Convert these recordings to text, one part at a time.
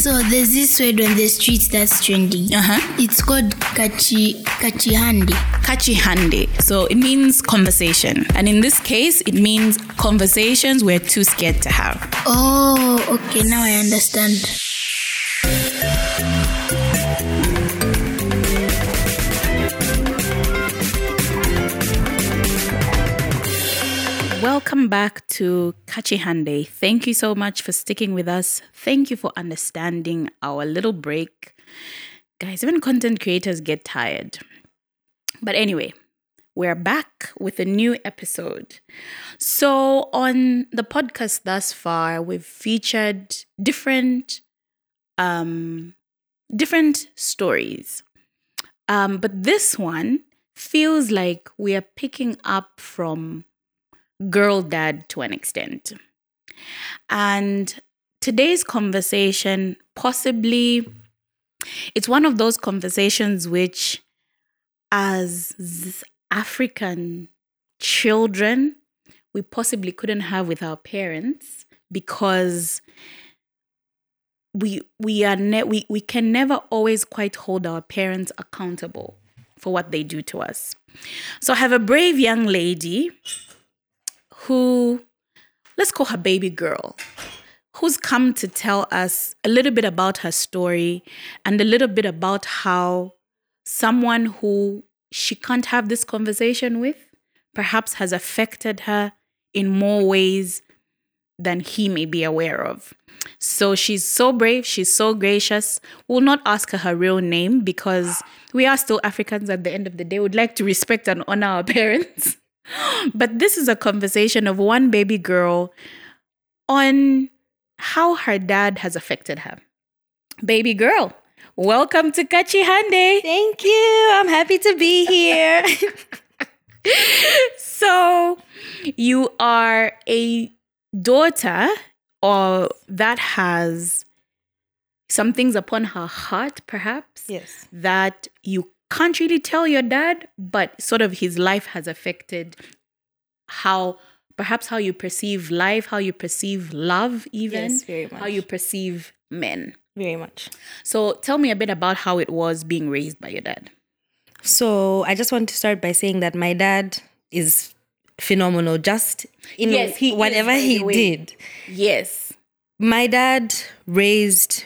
So there's this word on the street that's trending. Uh-huh. It's called kachi kachihandi. Kachihande. So it means conversation. And in this case, it means conversations we're too scared to have. Oh, okay, now I understand. Welcome back to Kachihande. Thank you so much for sticking with us. Thank you for understanding our little break. Guys, even content creators get tired. But anyway, we're back with a new episode. So, on the podcast thus far, we've featured different um different stories. Um but this one feels like we are picking up from girl dad to an extent. And today's conversation possibly it's one of those conversations which as African children we possibly couldn't have with our parents because we we are ne- we, we can never always quite hold our parents accountable for what they do to us. So I have a brave young lady who, let's call her baby girl, who's come to tell us a little bit about her story and a little bit about how someone who she can't have this conversation with perhaps has affected her in more ways than he may be aware of. So she's so brave, she's so gracious. We'll not ask her her real name because we are still Africans at the end of the day. We'd like to respect and honor our parents. But this is a conversation of one baby girl on how her dad has affected her. Baby girl, welcome to Kachihande. Thank you. I'm happy to be here. So, you are a daughter or that has some things upon her heart, perhaps, yes. that you can't really tell your dad, but sort of his life has affected how perhaps how you perceive life, how you perceive love, even Yes, very how you perceive men. Very much. So tell me a bit about how it was being raised by your dad. So I just want to start by saying that my dad is phenomenal just in Yes, he whatever by he way. did. Yes. My dad raised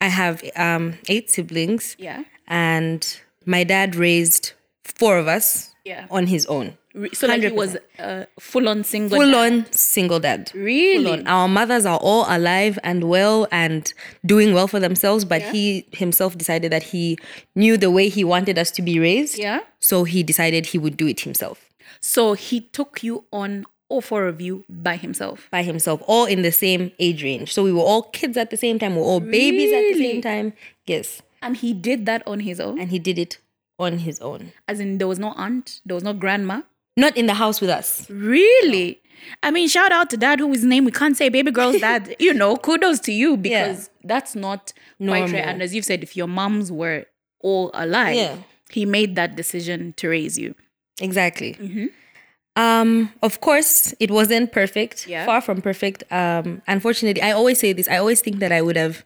I have um eight siblings Yeah. and my dad raised four of us Yeah. on his own. So like he was uh, full on single. Dad. Full dad. on single dad. Really? Full on. Our mothers are all alive and well and doing well for themselves, but he himself decided that he knew the way he wanted us to be raised. Yeah. So he decided he would do it himself, So he took you on all four of you by himself. by himself, all in the same age range. So we were all kids at the same time, we were all babies at the same time. Yes. And he did that on his own. And he did it on his own. As in there was no aunt, there was no grandma. Not in the house with us. Really? I mean, shout out to dad, who his name we can't say baby girl's dad. you know, kudos to you because that's not quite right. And as you've said, if your moms were all alive, Yeah. he made that decision to raise you. Exactly. Mm-hmm. Um, of course, it wasn't perfect. Yeah. Far from perfect. Um, unfortunately, I always say this. I always think that I would have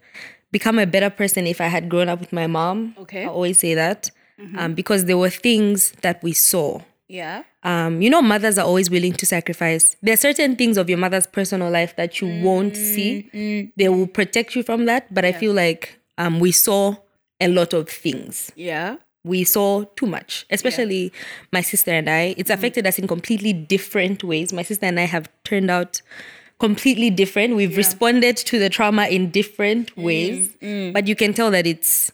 become a better person if I had grown up with my mom. Okay. I always say that. Um, because there were things that we saw. Yeah. Um, you know, mothers are always willing to sacrifice. There are certain things of your mother's personal life that you won't see. They will protect you from that. But I feel like um, we saw a lot of things Yeah. we saw too much, especially my sister and I. It's affected us in completely different ways. My sister and I have turned out completely different. We've responded to the trauma in different mm, ways, mm. but you can tell that it's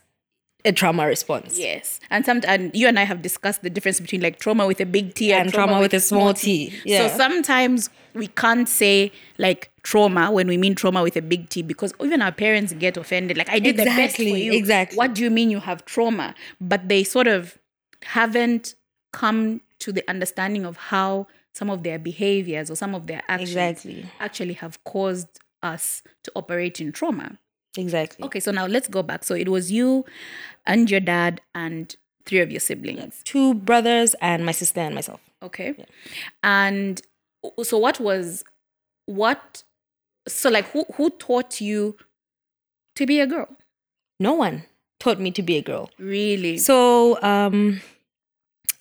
a trauma response. Yes. And some and you and I have discussed the difference between like trauma with a big T and, And trauma with a small t. Yeah. So sometimes we can't say like trauma when we mean trauma with a big T because even our parents get offended. Like I did the best for Exactly, you. exactly. What do you mean you have trauma? But they sort of haven't come to the understanding of how some of their behaviors or some of their actions Exactly. actually have caused us to operate in trauma. Exactly. Okay, so now let's go back. So it was you and your dad and three of your siblings. Two brothers and my sister and myself. Okay. And so what was what so like who who taught you to be a girl? No one taught me to be a girl. Really? So, um,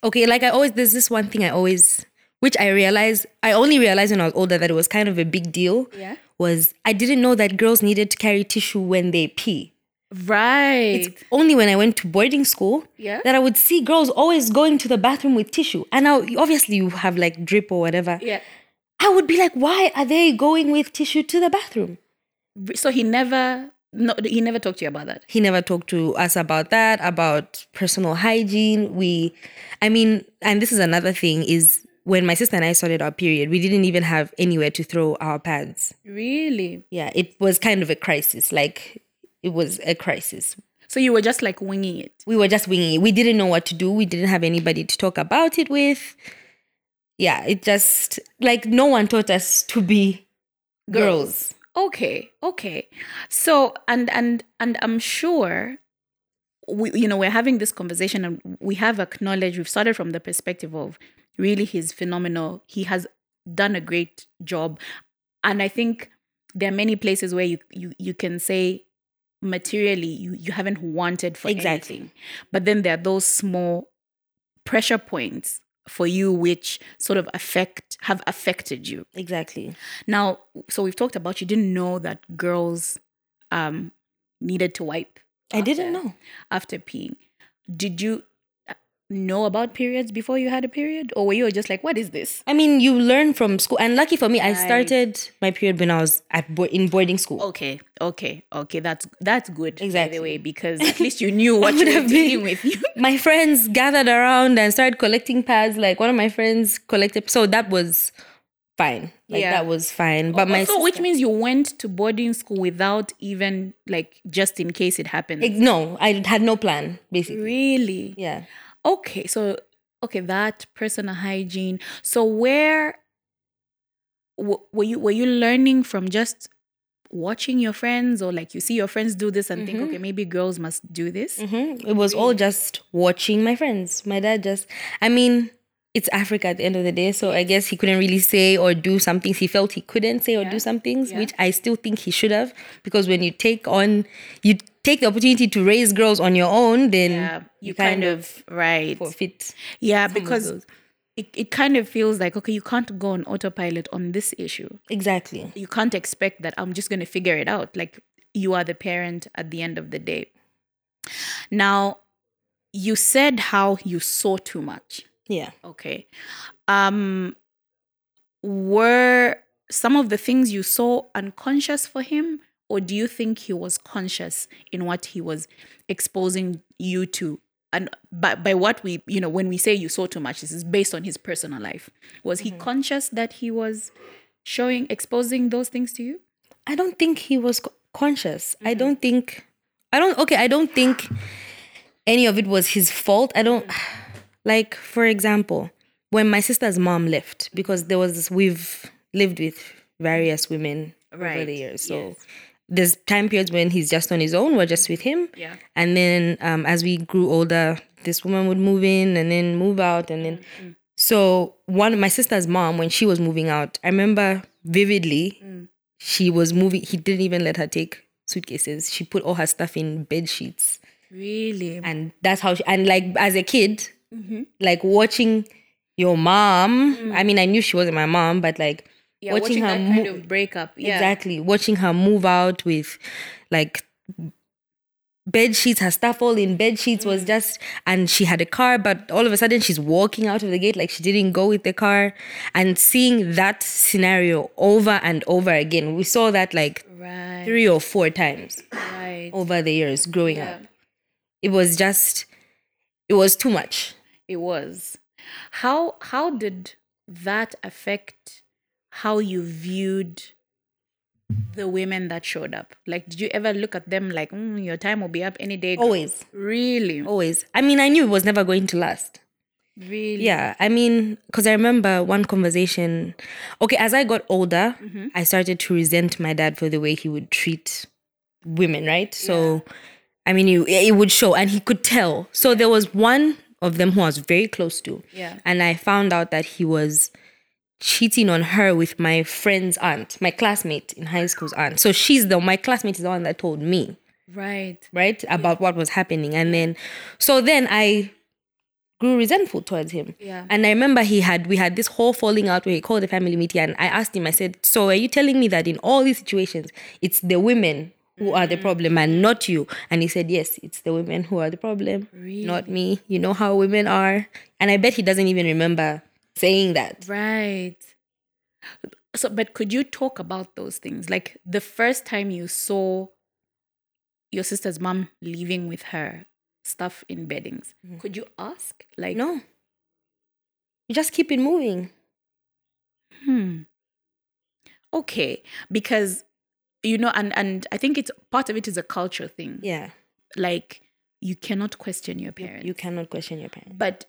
okay, like I always, there's this one thing I always, which I realized, I only realized when I was older that it was kind of a big deal. Yeah. Was I didn't know that girls needed to carry tissue when they pee. right. It's only when I went to boarding school Yeah. that I would see girls always going to the bathroom with tissue. And now, obviously, you have like drip or whatever. yeah. I would be like, why are they going with tissue to the bathroom? So he never no he never talked to you about that. He never talked to us about that, about personal hygiene. We, I mean, and this is another thing is when my sister and I started our period, we didn't even have anywhere to throw our pads. Really? Yeah, it was kind of a crisis. Like, it was a crisis. So you were just like winging it. We were just winging it. We didn't know what to do. We didn't have anybody to talk about it with. Yeah, it just, like, no one taught us to be girls. Okay, okay. So and and and I'm sure we you know we're having this conversation and we have acknowledged we've started from the perspective of really he's phenomenal. He has done a great job. And I think there are many places where you you you can say materially you you haven't wanted for Exactly. anything. But then there are those small pressure points for you which sort of affect have affected you. Exactly. Now, so we've talked about you didn't know that girls um needed to wipe. I didn't know. after peeing. Did you know about periods before you had a period, or were you just like, "What is this?" I mean, you learn from school. And lucky for me, I started my period when I was at bo- in boarding school. Okay, okay, okay. That's that's good. By Exactly. the way, because at least you knew what you would were have dealing been- with. You my friends gathered around and started collecting pads. Like one of my friends collected, so that was fine. Like Yeah. that was fine. But my so, which means you went to boarding school without even like just in case it happened no, I had no plan basically. really? Yeah. Okay, so okay, that personal hygiene. So where w- were you were you learning from just watching your friends or like you see your friends do this and think okay maybe girls must do this hmm It was all just watching my friends. My dad just, I mean, it's Africa at the end of the day. So I guess he couldn't really say or do some things he felt he couldn't say or Yeah. do some things, Yeah. which I still think he should have. Because when you take on, you take the opportunity to raise girls on your own, then yeah you, kind, of, right forfeit. yeah of because it, it kind of feels like okay you can't go on autopilot on this issue Exactly. you can't expect that I'm just going to figure it out. Like you are the parent at the end of the day. Now, you said how you saw too much. Yeah. Okay. Um were some of the things you saw unconscious for him or do you think he was conscious in what he was exposing you to? And by, by what we, you know, when we say you saw too much, this is based on his personal life. Was he mm-hmm. conscious that he was showing, exposing those things to you? I don't think he was co- conscious. I mm-hmm. don't think, I don't, okay, I don't think any of it was his fault. I don't, mm-hmm. like, for example, when my sister's mom left, because there was, we've lived with various women over the years. So yes. There's time periods when he's just on his own, we're just with him. Yeah. And then um, as we grew older, this woman would move in and then move out. And then, mm-hmm. so one, my sister's mom, when she was moving out, I remember vividly, mm. she was moving, he didn't even let her take suitcases. She put all her stuff in bed sheets. Really? And that's how she, and like as a kid, mm-hmm. like watching your mom, mm. I mean, I knew she wasn't my mom, but like yeah, watching, that mo- kind of breakup. Yeah. Exactly. Watching her move out with like bed sheets, her stuff all in bed sheets was mm. just and she had a car, but all of a sudden she's walking out of the gate like she didn't go with the car. And seeing that scenario over and over again. We saw that like Right. three or four times Right. over the years growing Yeah. up. It was just it was too much. It was. How how did that affect how you viewed the women that showed up? Like, did you ever look at them like, mm, your time will be up any day? Always. Really? Always. I mean, I knew it was never going to last. Really? Yeah, I mean, because I remember one conversation. Okay, as I got older, Mm-hmm. I started to resent my dad for the way he would treat women, right? So, I mean, it, it would show, and he could tell. So, there was one of them who I was very close to. Yeah. And I found out that he was cheating on her with my friend's aunt, my classmate in high school's aunt. So, she's the, my classmate is the one that told me. Right. right about what was happening and then so then i grew resentful towards him Yeah. and i remember he had we had this whole falling out where he called a family meeting and i asked him i said so are you telling me that in all these situations it's the women who are the mm. problem and not you and he said yes it's the women who are the problem not me you know how women are and i bet he doesn't even remember saying that Right. So, but could you talk about those things? Like the first time you saw your sister's mom leaving with her stuff in beddings, could you ask? Like, no you just keep it moving hmm. Okay, because you know, and and I think it's part of it is a culture thing. yeah Like you cannot question your parents. you cannot question your parents but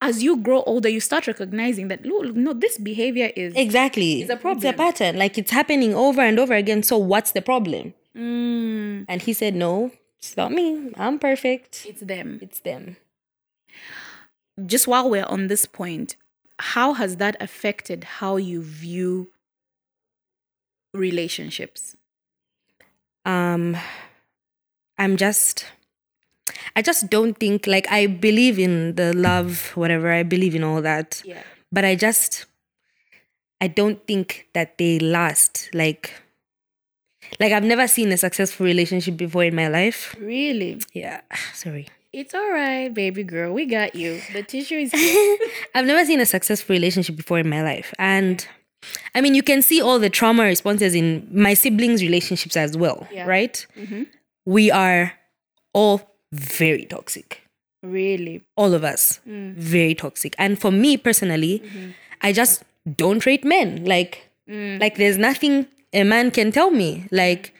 as you grow older, you start recognizing that look, no, this behavior is Exactly. It's a problem. It's a pattern. Like it's happening over and over again. So what's the problem? Mm, And he said, No, it's not me. I'm perfect. it's them. It's them. just while we're on this point, how has that affected how you view relationships? Um I'm just I just don't think like I believe in the love, whatever, I believe in all that. Yeah. But I just I don't think that they last. Like like I've never seen a successful relationship before in my life. Really? Yeah. Sorry. It's all right, baby girl. We got you. The tissue is here. I've never seen a successful relationship before in my life. And I mean, you can see all the trauma responses in my siblings' relationships as well, Yeah. right? Mm-hmm. We are all very toxic. really. All of us, mm. very toxic. And for me personally, mm-hmm. I just don't rate men. Like, mm. like there's nothing a man can tell me. Like,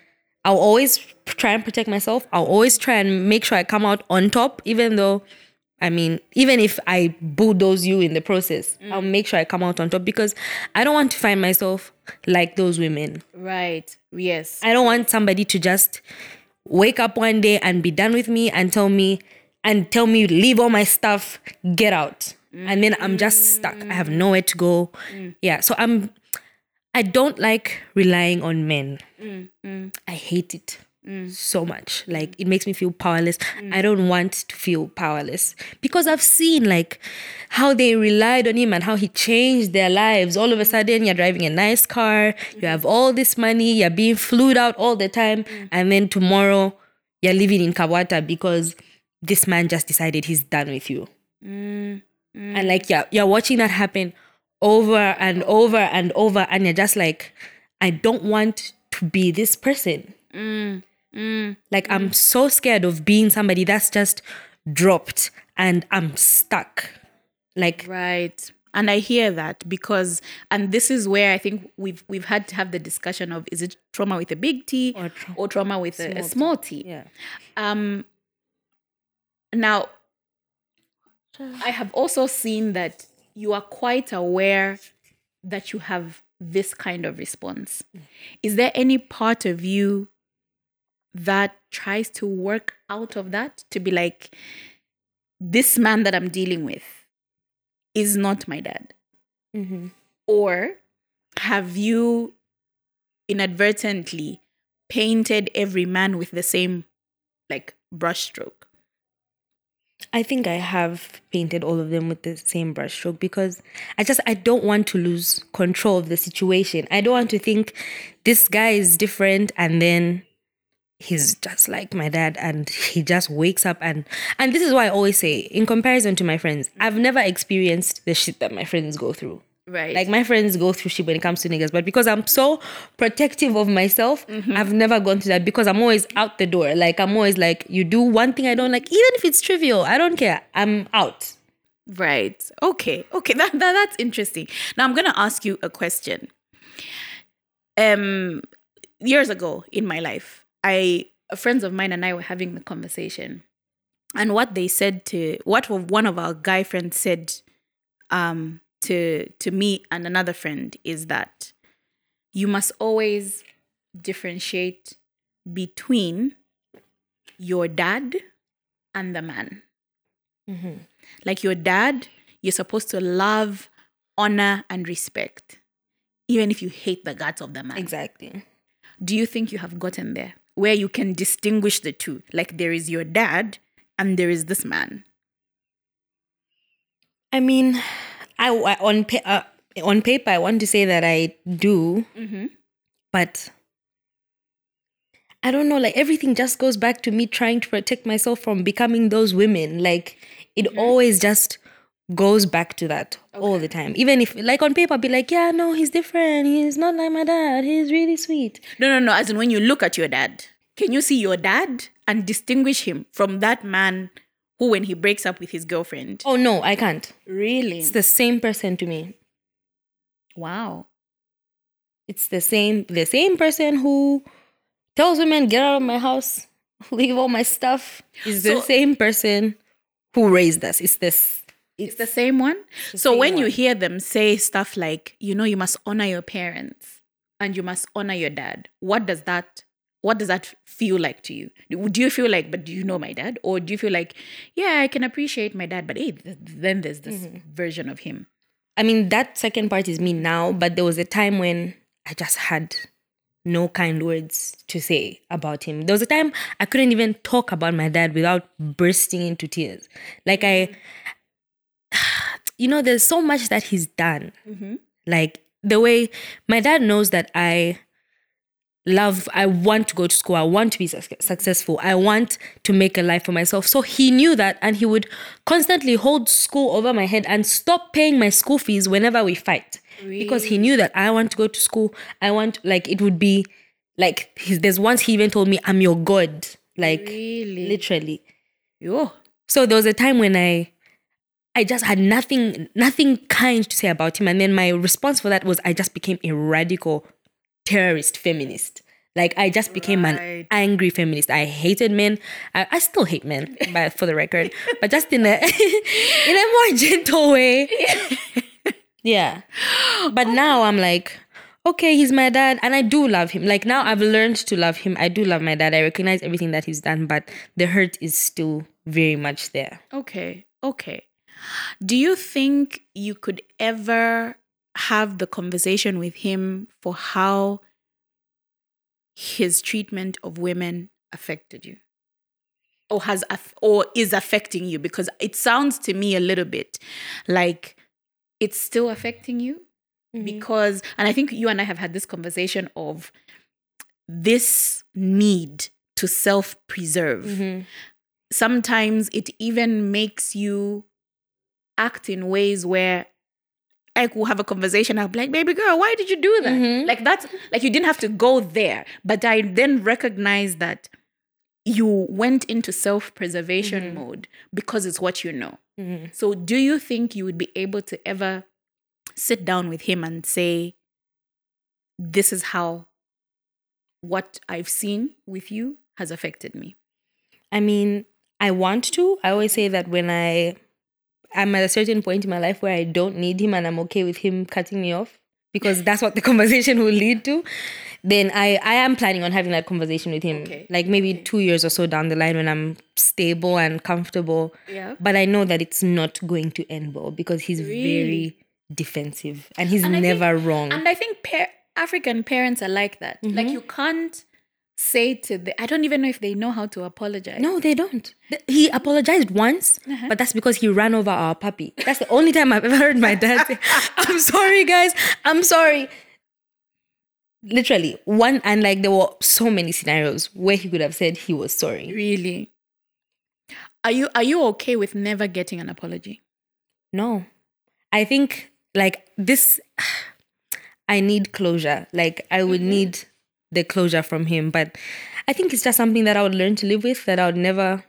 I'll always try and protect myself. I'll always try and make sure I come out on top, even though, I mean, even if I bulldoze you in the process, mm. I'll make sure I come out on top because I don't want to find myself like those women. Right. Yes. I don't want somebody to just wake up one day and be done with me and tell me and tell me leave all my stuff, get out. And then I'm just stuck. I have nowhere to go. Yeah. So I'm I don't like relying on men. Mm, mm. I hate it Mm. so much. Like it makes me feel powerless. Mm. I don't want to feel powerless because I've seen like how they relied on him and how he changed their lives. All of a sudden, you're driving a nice car, you mm. have all this money, you're being flued out all the time, and then tomorrow you're living in Kawata because this man just decided he's done with you. And like yeah, you're watching that happen over and over and over, and you're just like, I don't want to be this person. Like I'm so scared of being somebody that's just dropped and I'm stuck. Like Right. And I hear that because and this is where I think we've we've had to have the discussion of is it trauma with a big T Or or, trauma with a, a Small small T. yeah. Um now I have also seen that you are quite aware that you have this kind of response. Is there any part of you that tries to work out of that to be like this man that I'm dealing with is not my dad? Mhm. Or have you inadvertently painted every man with the same like brushstroke? I think I have painted all of them with the same brushstroke because I just I don't want to lose control of the situation. I don't want to think this guy is different and then he's just like my dad and he just wakes up and and this is why I always say in comparison to my friends, I've never experienced the shit that my friends go through. Right. Like my friends go through shit when it comes to niggas, but because I'm so protective of myself, I've never gone through that because I'm always out the door. Like I'm always like, you do one thing I don't like, even if it's trivial, I don't care. I'm out. Right. Okay. Okay. That, that that's interesting. Now I'm gonna ask you a question. Um, years ago in my life, I friends of mine and I were having the conversation, and what they said to what one of our guy friends said, um, to to me and another friend is that you must always differentiate between your dad and the man. Like your dad, you're supposed to love, honor, and respect, even if you hate the guts of the man. Exactly. Do you think you have gotten there? Where you can distinguish the two. Like there is your dad and there is this man. I mean, I, I- on pa- uh, on paper I want to say that I do, but I don't know. Like everything just goes back to me trying to protect myself from becoming those women. Like it always just goes back to that all the time. Even if, like on paper, be like, yeah, no, he's different. He's not like my dad. He's really sweet. No, no, no. As in when you look at your dad, can you see your dad and distinguish him from that man who, when he breaks up with his girlfriend, Oh no, I can't. really? It's the same person to me. wow. It's the same the same person who tells women get out of my house, leave all my stuff. Is the same person who raised us. It's this. It's the same one. the so same when you hear them say stuff like, you know, you must honor your parents and you must honor your dad, what does that what does that feel like to you? Do do you feel like, but do you know my dad? Or do you feel like, yeah, I can appreciate my dad, but hey, th- then there's this Mm-hmm. version of him. I mean, that second part is me now, but there was a time when I just had no kind words to say about him. There was a time I couldn't even talk about my dad without bursting into tears. Like I, you know, there's so much that he's done. Mm-hmm. Like the way my dad knows that I love, I want to go to school, I want to be suc- successful, I want to make a life for myself. So he knew that and he would constantly hold school over my head and stop paying my school fees whenever we fight. Because he knew that I want to go to school. I want, like, it would be like, his, there's once he even told me, I'm your God. Like, Really? literally. Yo. So there was a time when I I just had nothing nothing kind to say about him and then my response for that was I just became a radical terrorist feminist. Like I just became Right. an angry feminist. I hated men. I, I still hate men, but for the record, but just in a in a more gentle way. yeah. But now I'm like, okay, he's my dad, and I do love him. Like now I've learned to love him. I do love my dad. I recognize everything that he's done, but the hurt is still very much there. Okay. Okay. Do you think you could ever have the conversation with him for how his treatment of women affected you? Or has or is affecting you? Because it sounds to me a little bit like it's still affecting you mm-hmm. because and I think you and I have had this conversation of this need to self-preserve. Mm-hmm. Sometimes it even makes you act in ways where like we'll have a conversation i'll be like baby girl why did you do that? Mm-hmm. Like that's like you didn't have to go there. But i then recognize that you went into self-preservation mm-hmm. mode because it's what you know. Mm-hmm. So do you think you would be able to ever sit down with him and say this is how what i've seen with you has affected me I mean, I want to. I always say that when I I'm at a certain point in my life where I don't need him and I'm okay with him cutting me off because that's what the conversation will lead to, then I I am planning on having that conversation with him. Okay. Like maybe 2 years or so down the line when I'm stable and comfortable. Yeah. But I know that it's not going to end well because he's Really? very defensive and he's And I think- never wrong. And I think pa- African parents are like that. Like mm-hmm. you can't say to the I don't even know if they know how to apologize. No, they don't. He apologized once, uh-huh. but that's because he ran over our puppy. That's the only time I've ever heard my dad say, I'm sorry, guys. I'm sorry. Literally, one, and like there were so many scenarios where he could have said he was sorry. Really. Are you are you okay with never getting an apology? No. I think like this, I need closure. Like I would mm-hmm. need the closure from him, but I think it's just something that I would learn to live with, that I would never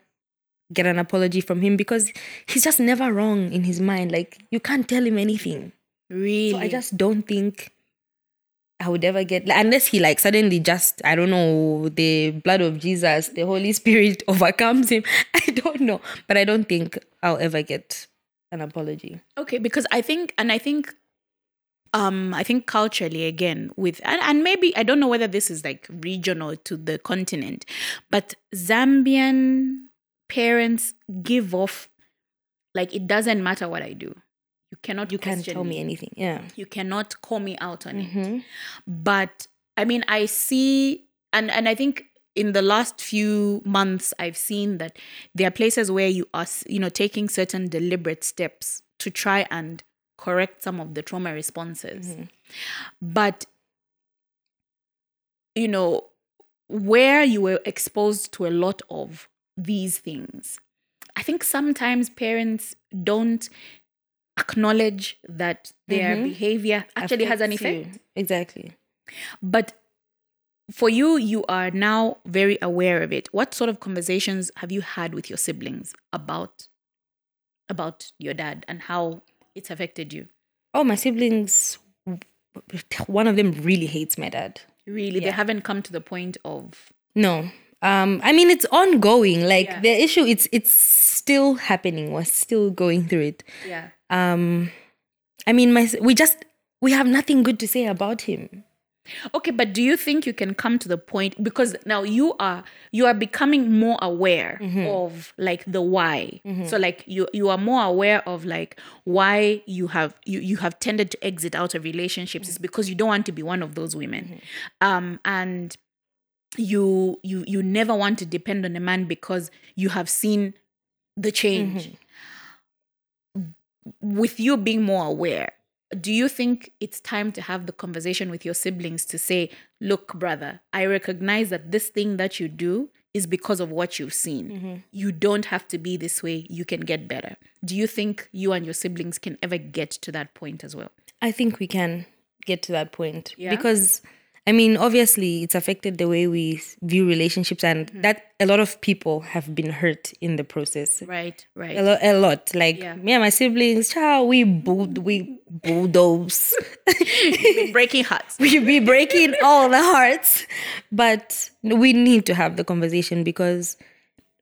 get an apology from him because he's just never wrong in his mind. Like you can't tell him anything. Really? So I just don't think I would ever get like, unless he like suddenly just I don't know the blood of Jesus, the Holy Spirit overcomes him. I don't know, but I don't think I'll ever get an apology. Okay, because I think, and I think, um, I think culturally again with, and, and maybe I don't know whether this is like regional to the continent, but Zambian parents give off like it doesn't matter what I do, you cannot You can't tell me anything. Yeah. you cannot call me out on it. Mhm. But I mean, I see, and and I think in the last few months i've seen that there are places where you are you know taking certain deliberate steps to try and correct some of the trauma responses mm-hmm. but you know where you were exposed to a lot of these things i think sometimes parents don't acknowledge that their mm-hmm. behavior actually has an Affects you. effect Exactly. but for you, you are now very aware of it. What sort of conversations have you had with your siblings about about your dad and how it's affected you? Oh, my siblings. One of them really hates my dad. Really, they haven't come to the point of No. Um, I mean it's ongoing. Like Yeah. the issue, it's it's still happening. We're still going through it. yeah, Um, I mean, my we just we have nothing good to say about him. Okay, but do you think you can come to the point because now you are you are becoming more aware mm-hmm. of like the why. Mm-hmm. So like you you are more aware of like why you have you you have tended to exit out of relationships is mm-hmm. because you don't want to be one of those women. Um and you you you never want to depend on a man because you have seen the change. With you being more aware, do you think it's time to have the conversation with your siblings to say, look, brother, I recognize that this thing that you do is because of what you've seen. Mm-hmm. You don't have to be this way. You can get better. Do you think you and your siblings can ever get to that point as well? I think we can get to that point Yeah? because I mean, obviously, it's affected the way we view relationships, and mm. that a lot of people have been hurt in the process. Right, right. A, lo- a lot. Like Yeah. me and my siblings, child, we bull- we bulldoze. Breaking hearts. we be breaking all the hearts, but we need to have the conversation because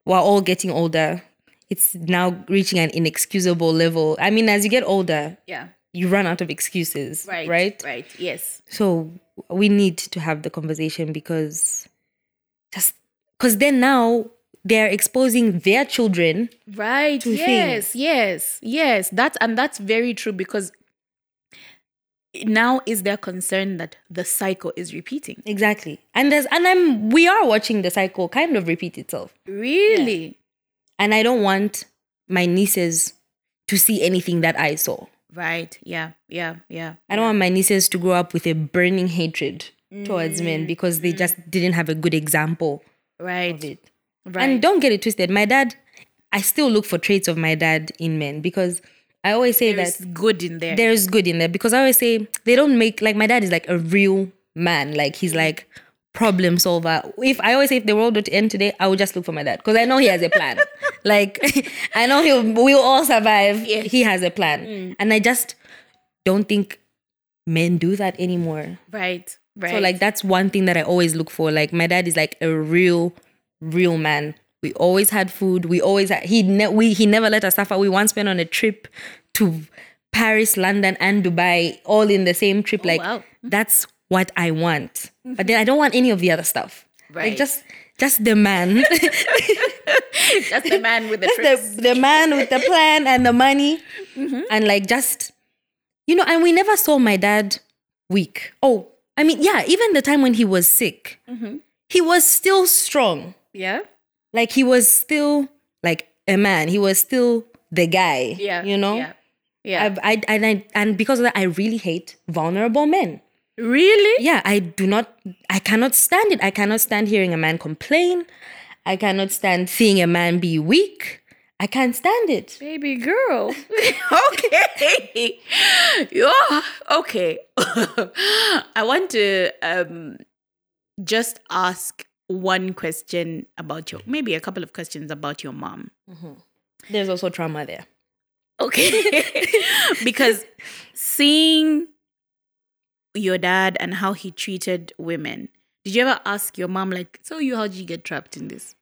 we're all getting older. It's now reaching an inexcusable level. I mean, as you get older, Yeah. You run out of excuses, Right. Right. Right. Yes. So we need to have the conversation because just because then now they're exposing their children. Right. yes. Yes. Yes. That's and that's very true because now is there concern that the cycle is repeating. Exactly. And there's and I'm we are watching the cycle kind of repeat itself. Really? And I don't want my nieces to see anything that I saw. Right. Yeah. Yeah. Yeah. I don't want my nieces to grow up with a burning hatred towards men mm. because they mm. just didn't have a good example Right. of it. Right. And don't get it twisted. My dad, I still look for traits of my dad in men because I always say that There's that good in there. there's good in there because I always say they don't make like my dad is like a real man. Like he's mm. like problem solver. If I always say if the world to end today, I would just look for my dad because I know he has a plan. like I know he'll we'll all survive. Yes. He has a plan, mm. and I just don't think men do that anymore. Right. Right. So like that's one thing that I always look for. Like my dad is like a real, real man. We always had food. We always had, he ne- we he never let us suffer. We once went on a trip to Paris, London, and Dubai, all in the same trip. Oh, like wow. that's what I want. But then I don't want any of the other stuff. Right. Like just just the man, just the man with the just the, the man with the plan and the money, mm-hmm. and like just you know. And we never saw my dad weak. Oh, I mean, yeah. Even the time when he was sick, mm-hmm. he was still strong. Yeah. Like he was still like a man. He was still the guy. Yeah. you know. Yeah. Yeah. I've, I and I and because of that, I really hate vulnerable men. Really? Yeah, I do not. I cannot stand it. I cannot stand hearing a man complain. I cannot stand seeing a man be weak. I can't stand it. Baby girl. okay. Yeah. Okay. I want to um just ask one question about your maybe a couple of questions about your mom. There's also trauma there. Okay. because seeing your dad and how he treated women, did you ever ask your mom, like, so you, how did you get trapped in this?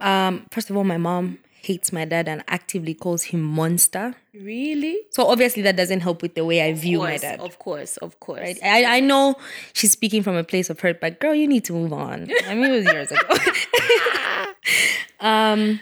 Um, first of all, my mom hates my dad and actively calls him monster. Really? So obviously that doesn't help with the way I view my dad. Of course, of course. Right? I, I know she's speaking from a place of hurt, but girl, you need to move on. I mean, it was years ago. um,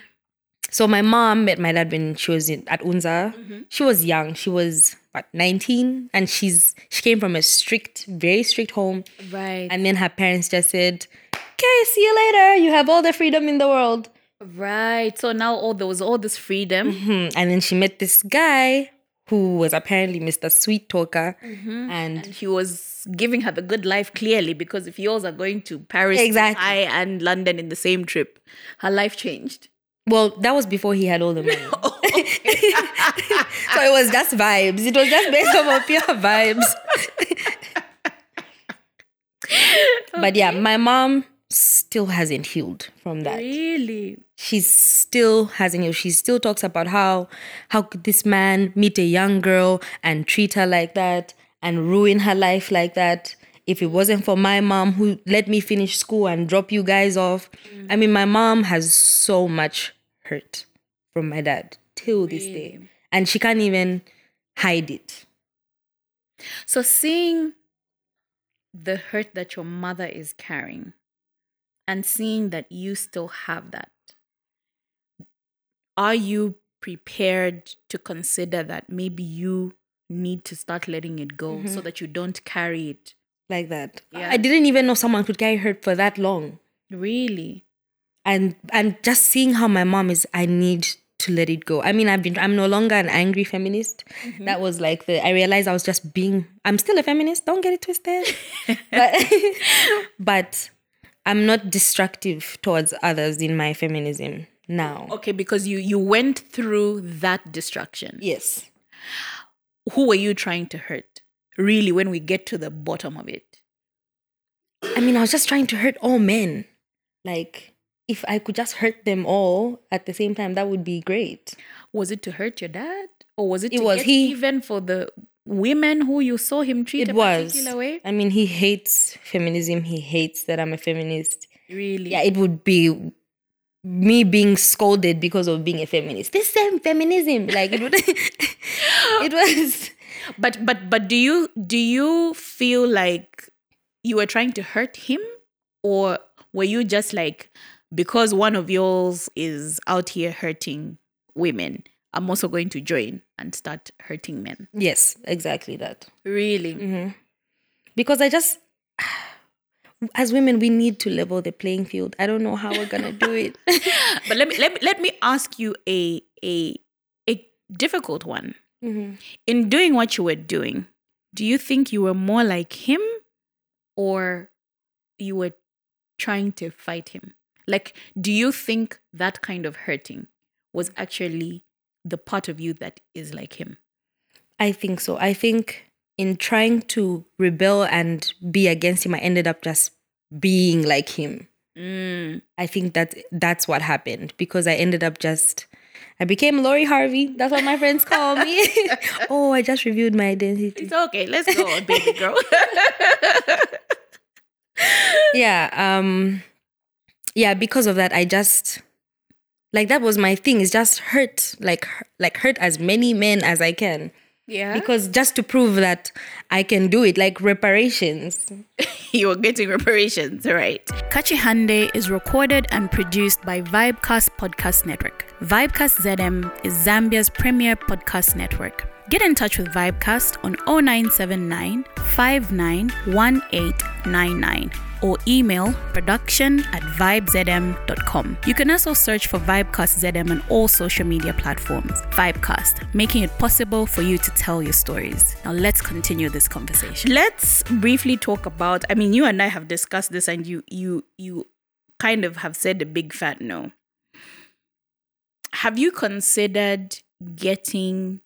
so my mom met my dad when she was in, at Unza. She was young. She was what 19, and she's she came from a strict, very strict home. Right. And then her parents just said, okay, see you later. You have all the freedom in the world. Right. So now all there was all this freedom. Hmm. And then she met this guy who was apparently Mr. Sweet Talker. And And he was giving her the good life clearly because if yours are going to Paris, Exactly. Dubai, and London in the same trip, her life changed. well, that was before he had all the money. so it was just vibes. It was just based on pure vibes. But yeah, my mom still hasn't healed from that. Really? She still hasn't healed. She still talks about how how could this man meet a young girl and treat her like that and ruin her life like that. If it wasn't for my mom who let me finish school and drop you guys off. I mm. mean, my mom has so much hurt from my dad till this day. And she can't even hide it. So seeing the hurt that your mother is carrying and seeing that you still have that, are you prepared to consider that maybe you need to start letting it go mm-hmm. so that you don't carry it? Like that. Yeah. I didn't even know someone could carry hurt for that long. Really? and and just seeing how my mom is i need to let it go i mean i've been i'm no longer an angry feminist mm-hmm. that was like the i realized i was just being i'm still a feminist don't get it twisted but but i'm not destructive towards others in my feminism now Okay, because you you went through that destruction. yes Who were you trying to hurt? Really, when we get to the bottom of it. i mean i was just trying to hurt all men like if i could just hurt them all at the same time that would be great Was it to hurt your dad? Or was it It to was. He- even for the women who you saw him treat it a was particular way? i mean he hates feminism he hates that i'm a feminist Really? yeah, it would be me being scolded because of being a feminist. This same feminism, like it would, it was. But but but do you do you feel like you were trying to hurt him or were you just like because one of yours is out here hurting women, I'm also going to join and start hurting men. Yes, exactly that. Really? Mm-hmm. Because I just, as women, we need to level the playing field. I don't know how we're gonna do it. But let me let me let me ask you a a a difficult one. Mm-hmm. In doing what you were doing, do you think you were more like him or you were trying to fight him? Like, do you think that kind of hurting was actually the part of you that is like him? I think so. I think in trying to rebel and be against him, I ended up just being like him. Mm. I think that that's what happened because I ended up just I became Lori Harvey. That's what my friends call me. oh, I just reviewed my identity. It's okay. Let's go, baby girl. Yeah, um yeah, because of that I just like that was my thing. Is just hurt like like hurt as many men as I can yeah. because just to prove that I can do it like reparations. you are getting reparations, right? Kachihande is recorded and produced by Vibecast Podcast Network. Vibecast ZM is Zambia's premier podcast network. Get in touch with Vibecast on 0979 591899 or email production at vibezm.com. You can also search for Vibecast ZM on all social media platforms. Vibecast, making it possible for you to tell your stories. Now let's continue this conversation. Let's briefly talk about I mean you and I have discussed this and you you you kind of have said a big fat no. Have you considered getting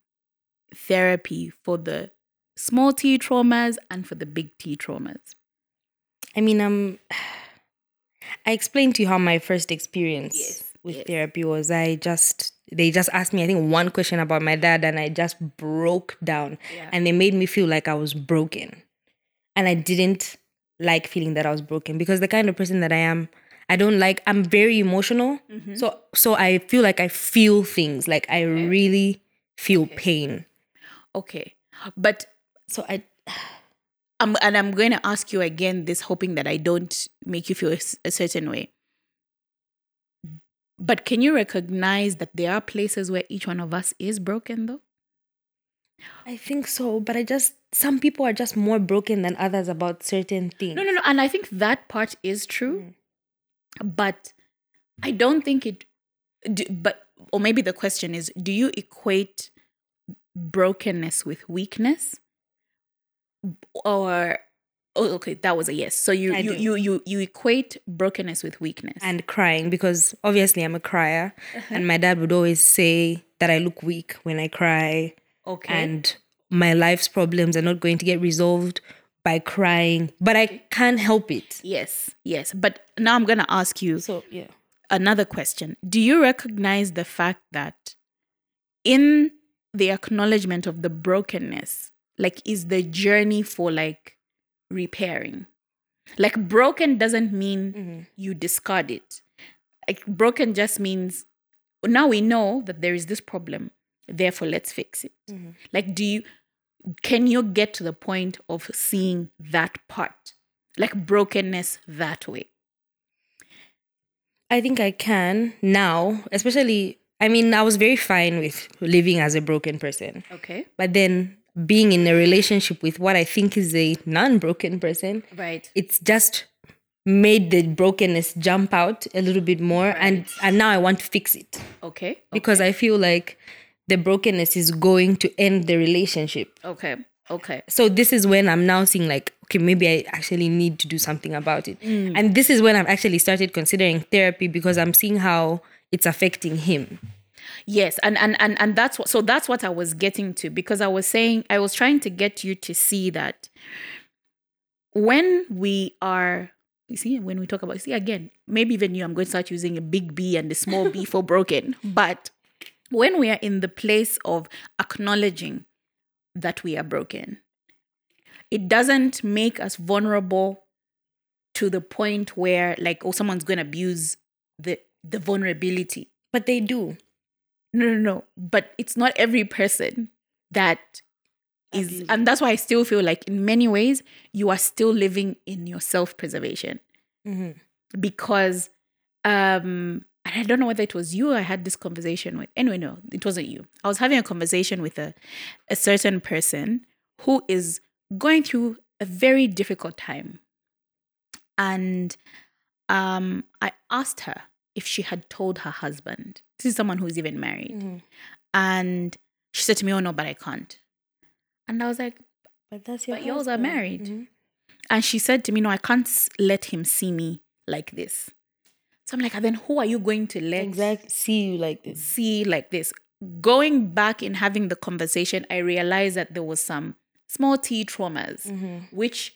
therapy for the small T traumas and for the big T traumas? I mean, um I explained to you how my first experience Yes, with yes. therapy was. I just they just asked me I think one question about my dad and I just broke down Yeah. and they made me feel like I was broken. And I didn't like feeling that I was broken because the kind of person that I am I don't like I'm very emotional. Mm-hmm. So so I feel like I feel things like I really feel pain. Okay. But So I I'm, and I'm going to ask you again this, hoping that I don't make you feel a certain way. But can you recognize that there are places where each one of us is broken, though? I think so, but I just some people are just more broken than others about certain things. No, no, no. And I think that part is true. Mm. but I don't think it. Do, but or maybe the question is: Do you equate brokenness with weakness, or oh, okay, that was a yes. So you you, you you you equate brokenness with weakness. and crying because obviously I'm a crier, Uh-huh. and my dad would always say that I look weak when I cry, okay, and my life's problems are not going to get resolved by crying, but I can't help it. yes, yes. But now I'm gonna ask you. So yeah, another question do you recognize the fact that in the acknowledgement of the brokenness like is the journey for like repairing. Like broken doesn't mean mm-hmm. you discard it. Like broken just means now we know that there is this problem therefore let's fix it. Mm-hmm. Like do you can you get to the point of seeing that part? Like brokenness that way. I think I can now, especially. I mean, I was very fine with living as a broken person, okay. But then being in a relationship with what I think is a non-broken person, right it's just made the brokenness jump out a little bit more and and now I want to fix it okay because I feel like the brokenness is going to end the relationship. Okay. Okay. So this is when I'm now seeing like okay maybe I actually need to do something about it. Mm. And this is when I've actually started considering therapy because I'm seeing how it's affecting him. Yes, and and and and that's what. So that's what I was getting to because I was saying I was trying to get you to see that when we are. You see, when we talk about, see again, maybe even you, I'm going to start using a big B and a small b for broken. But when we are in the place of acknowledging that we are broken, it doesn't make us vulnerable to the point where, like, oh, someone's going to abuse the the vulnerability. But they do. No, no, no. But it's not every person that is, and that's why I still feel like in many ways you are still living in your self preservation Mhm. because, um, and I don't know whether it was you I had this conversation with. Anyway, no, it wasn't you. I was having a conversation with a a certain person who is going through a very difficult time, and um, I asked her if she had told her husband. This is someone who's even married. Mhm. And she said to me, Oh, no, but I can't. And I was like, But that's your But y'all are husband. married. Mhm. And she said to me, No, I can't let him see me like this. So I'm like, "And Then who are you going to let Exactly. See you like this. see like this? Going back and having the conversation, I realized that there was some small T traumas, which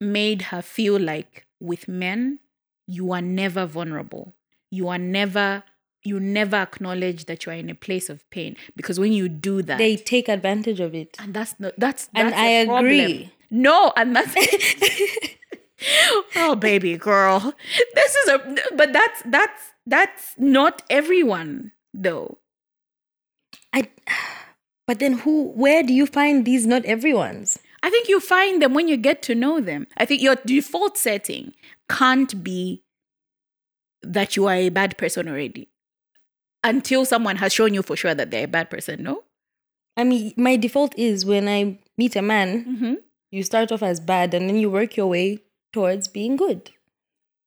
made her feel like with men, you are never vulnerable. You are never, you never acknowledge that you are in a place of pain. Because when you do that, They take advantage of it. and that's not that's, And that's I a problem. agree. No, and that's oh baby girl. This is a but that's that's that's not everyone though. I but then who where do you find these not everyone's? I think you find them when you get to know them. I think your default setting can't be that you are a bad person already until someone has shown you for sure that they're a bad person, no? I mean, my default is when I meet a man, Mm-hmm. you start off as bad and then you work your way towards being good.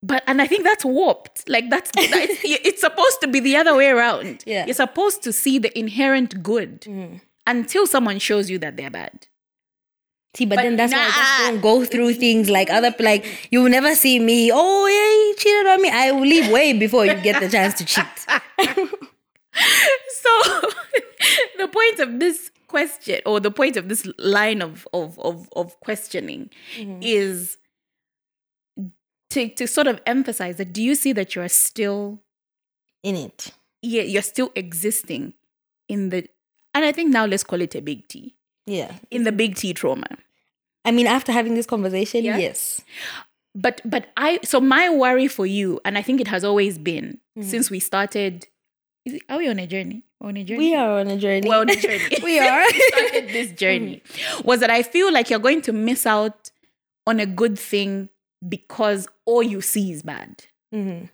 But and I think that's warped. Like that's, that's it's supposed to be the other way around. Yeah. You're supposed to see the inherent good until someone shows you that they're bad. See, but, But then that's why I just don't go through things like other like you will never see me. Oh yeah, he cheated on me. I will leave way before you get the chance to cheat. So the point of this question or the point of this line of of of, of questioning is to to sort of emphasize that do you see that you are still In it. yeah, you're still existing in the and I think now let's call it a big T. Yeah. In the big T trauma. I mean, after having this conversation, Yeah. yes. but but i so my worry for you and i think it has always been Mm-hmm. since we started it, are we on a journey on a journey We are on a journey. we're on a journey we are. Started this journey mm-hmm. was that i feel like you're going to miss out on a good thing because all you see is bad mm-hmm.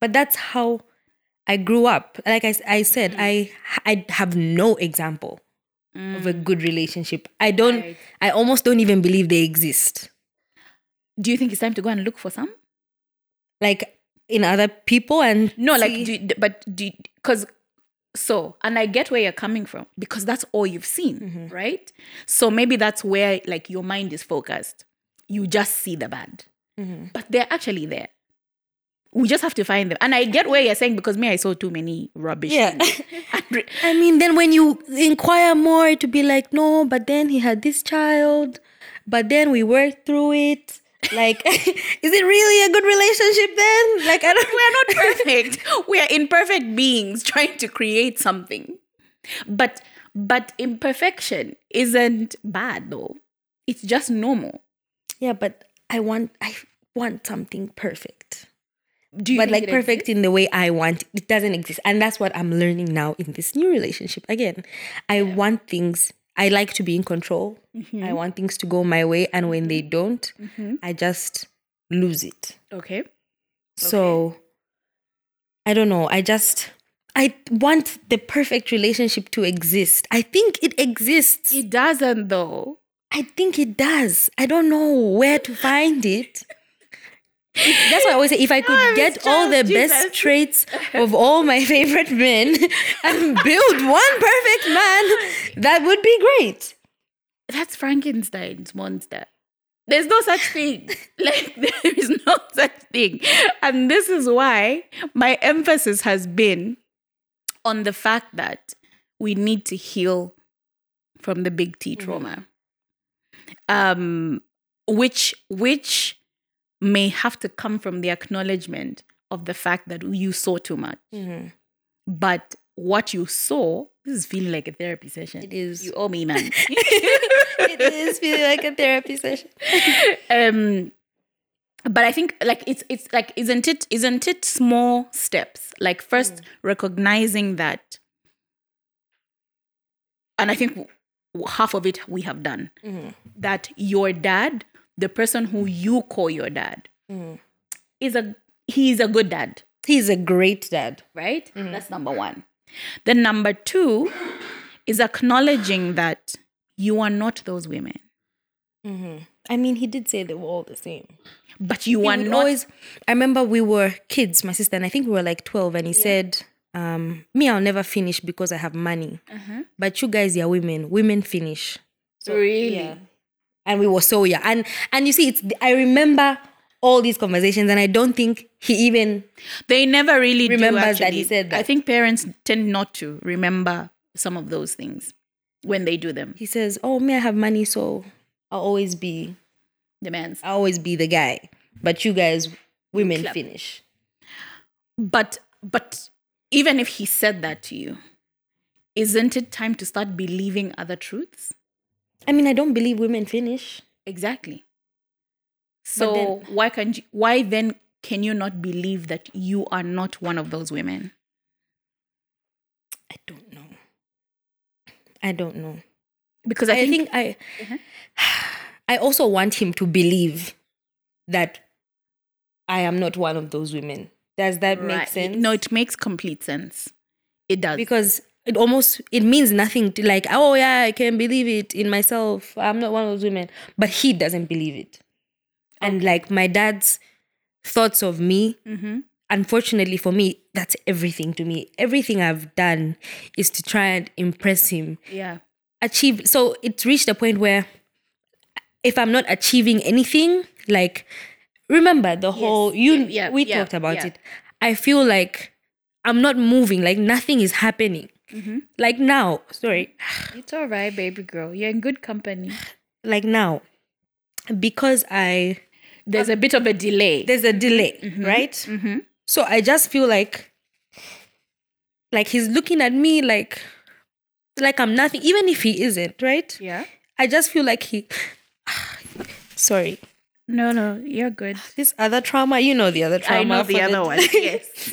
but that's how I grew up. Like I, I said, Mm. I I have no example of a mm. good relationship. I don't. Right. I almost don't even believe they exist. do you think it's time to go and look for some Like in other people and No, like, do, but do because so, and I get where you're coming from because that's all you've seen, Mm-hmm. right? So maybe that's where like your mind is focused. You just see the bad, Mm-hmm. but they're actually there. We just have to find them. And I get where you're saying because me, I saw too many rubbish. Yeah. Re- I mean, then when you inquire more, to be like, no, but then he had this child, but then we worked through it. Like, is it really a good relationship then? Like, I don't. We're not perfect. we are imperfect beings trying to create something. But but imperfection isn't bad though. It's just normal. Yeah, but I want, I want something perfect. Do you but like perfect in the way I want. it. It doesn't exist, and that's what I'm learning now in this new relationship. Again, I want things. I like to be in control. I mm-hmm. want things to go my way, and when they mm-hmm. don't, mm-hmm. I just lose it. Okay. So I don't know. I just I want the perfect relationship to exist. I think it exists. It doesn't though. I think it does. I don't know where to find it. If- That's why I always say if I could get all the Charles, best traits of all my favorite men and build one perfect man, that would be great. That's Frankenstein's monster. There's no such thing. Like there is no such thing. And this is why my emphasis has been on the fact that we need to heal from the big T trauma. Um which which may have to come from the acknowledgement of the fact that you saw too much. Mm-hmm. But what you saw, this is feeling like a therapy session. It is. You owe me, man. it is feeling like a therapy session. um but i think like it's it's like isn't it isn't it small steps like first mm. recognizing that and i think half of it we have done mm-hmm. that your dad the person who you call your dad mm. is a he's a good dad He's a great dad. right? Mm-hmm. That's number one. Then number two is acknowledging that you are not those women, mm-hmm. I mean, he did say they were all the same. but you He are not. always I remember we were kids, my sister and I think we were like 12 and he said, um, me I'll never finish because I have money. Uh-huh. But you guys are women. Women finish. really. Yeah. And we were so young. And and you see it's I remember all these conversations and I don't think he even They never really do, Remembers that he said that. I think parents tend not to remember some of those things when they do them. he says, Oh, me I have money, so I'll always be Demands. I'll always be the guy. But you guys, women Clap. finish. But but even if he said that to you, isn't it time to start believing other truths? I mean, I don't believe women finish. Exactly. So why can't you, why then can you not believe that you are not one of those women? I don't know. I don't know. Because I, I think, think I uh-huh. I also want him to believe that I am not one of those women. Does that make sense? No, it makes complete sense. It does. because it almost it means nothing to like, oh yeah, I can believe it in myself. I'm not one of those women. But he doesn't believe it. And like my dad's thoughts of me, mm-hmm. unfortunately for me, that's everything to me. Everything I've done is to try and impress him yeah. achieve so it's reached a point where if i'm not achieving anything like remember the whole you yeah, we yeah, talked about yeah. it i feel like i'm not moving like nothing is happening Mm-hmm. like now sorry It's all right, baby girl. You're in good company. like now because i There's a bit of a delay. there's a delay Mm-hmm. right so i just feel like like he's looking at me like like i'm nothing even if he isn't right yeah. i just feel like he sorry No, no, you're good. this other trauma, you know the other trauma. I know the other one. Yes.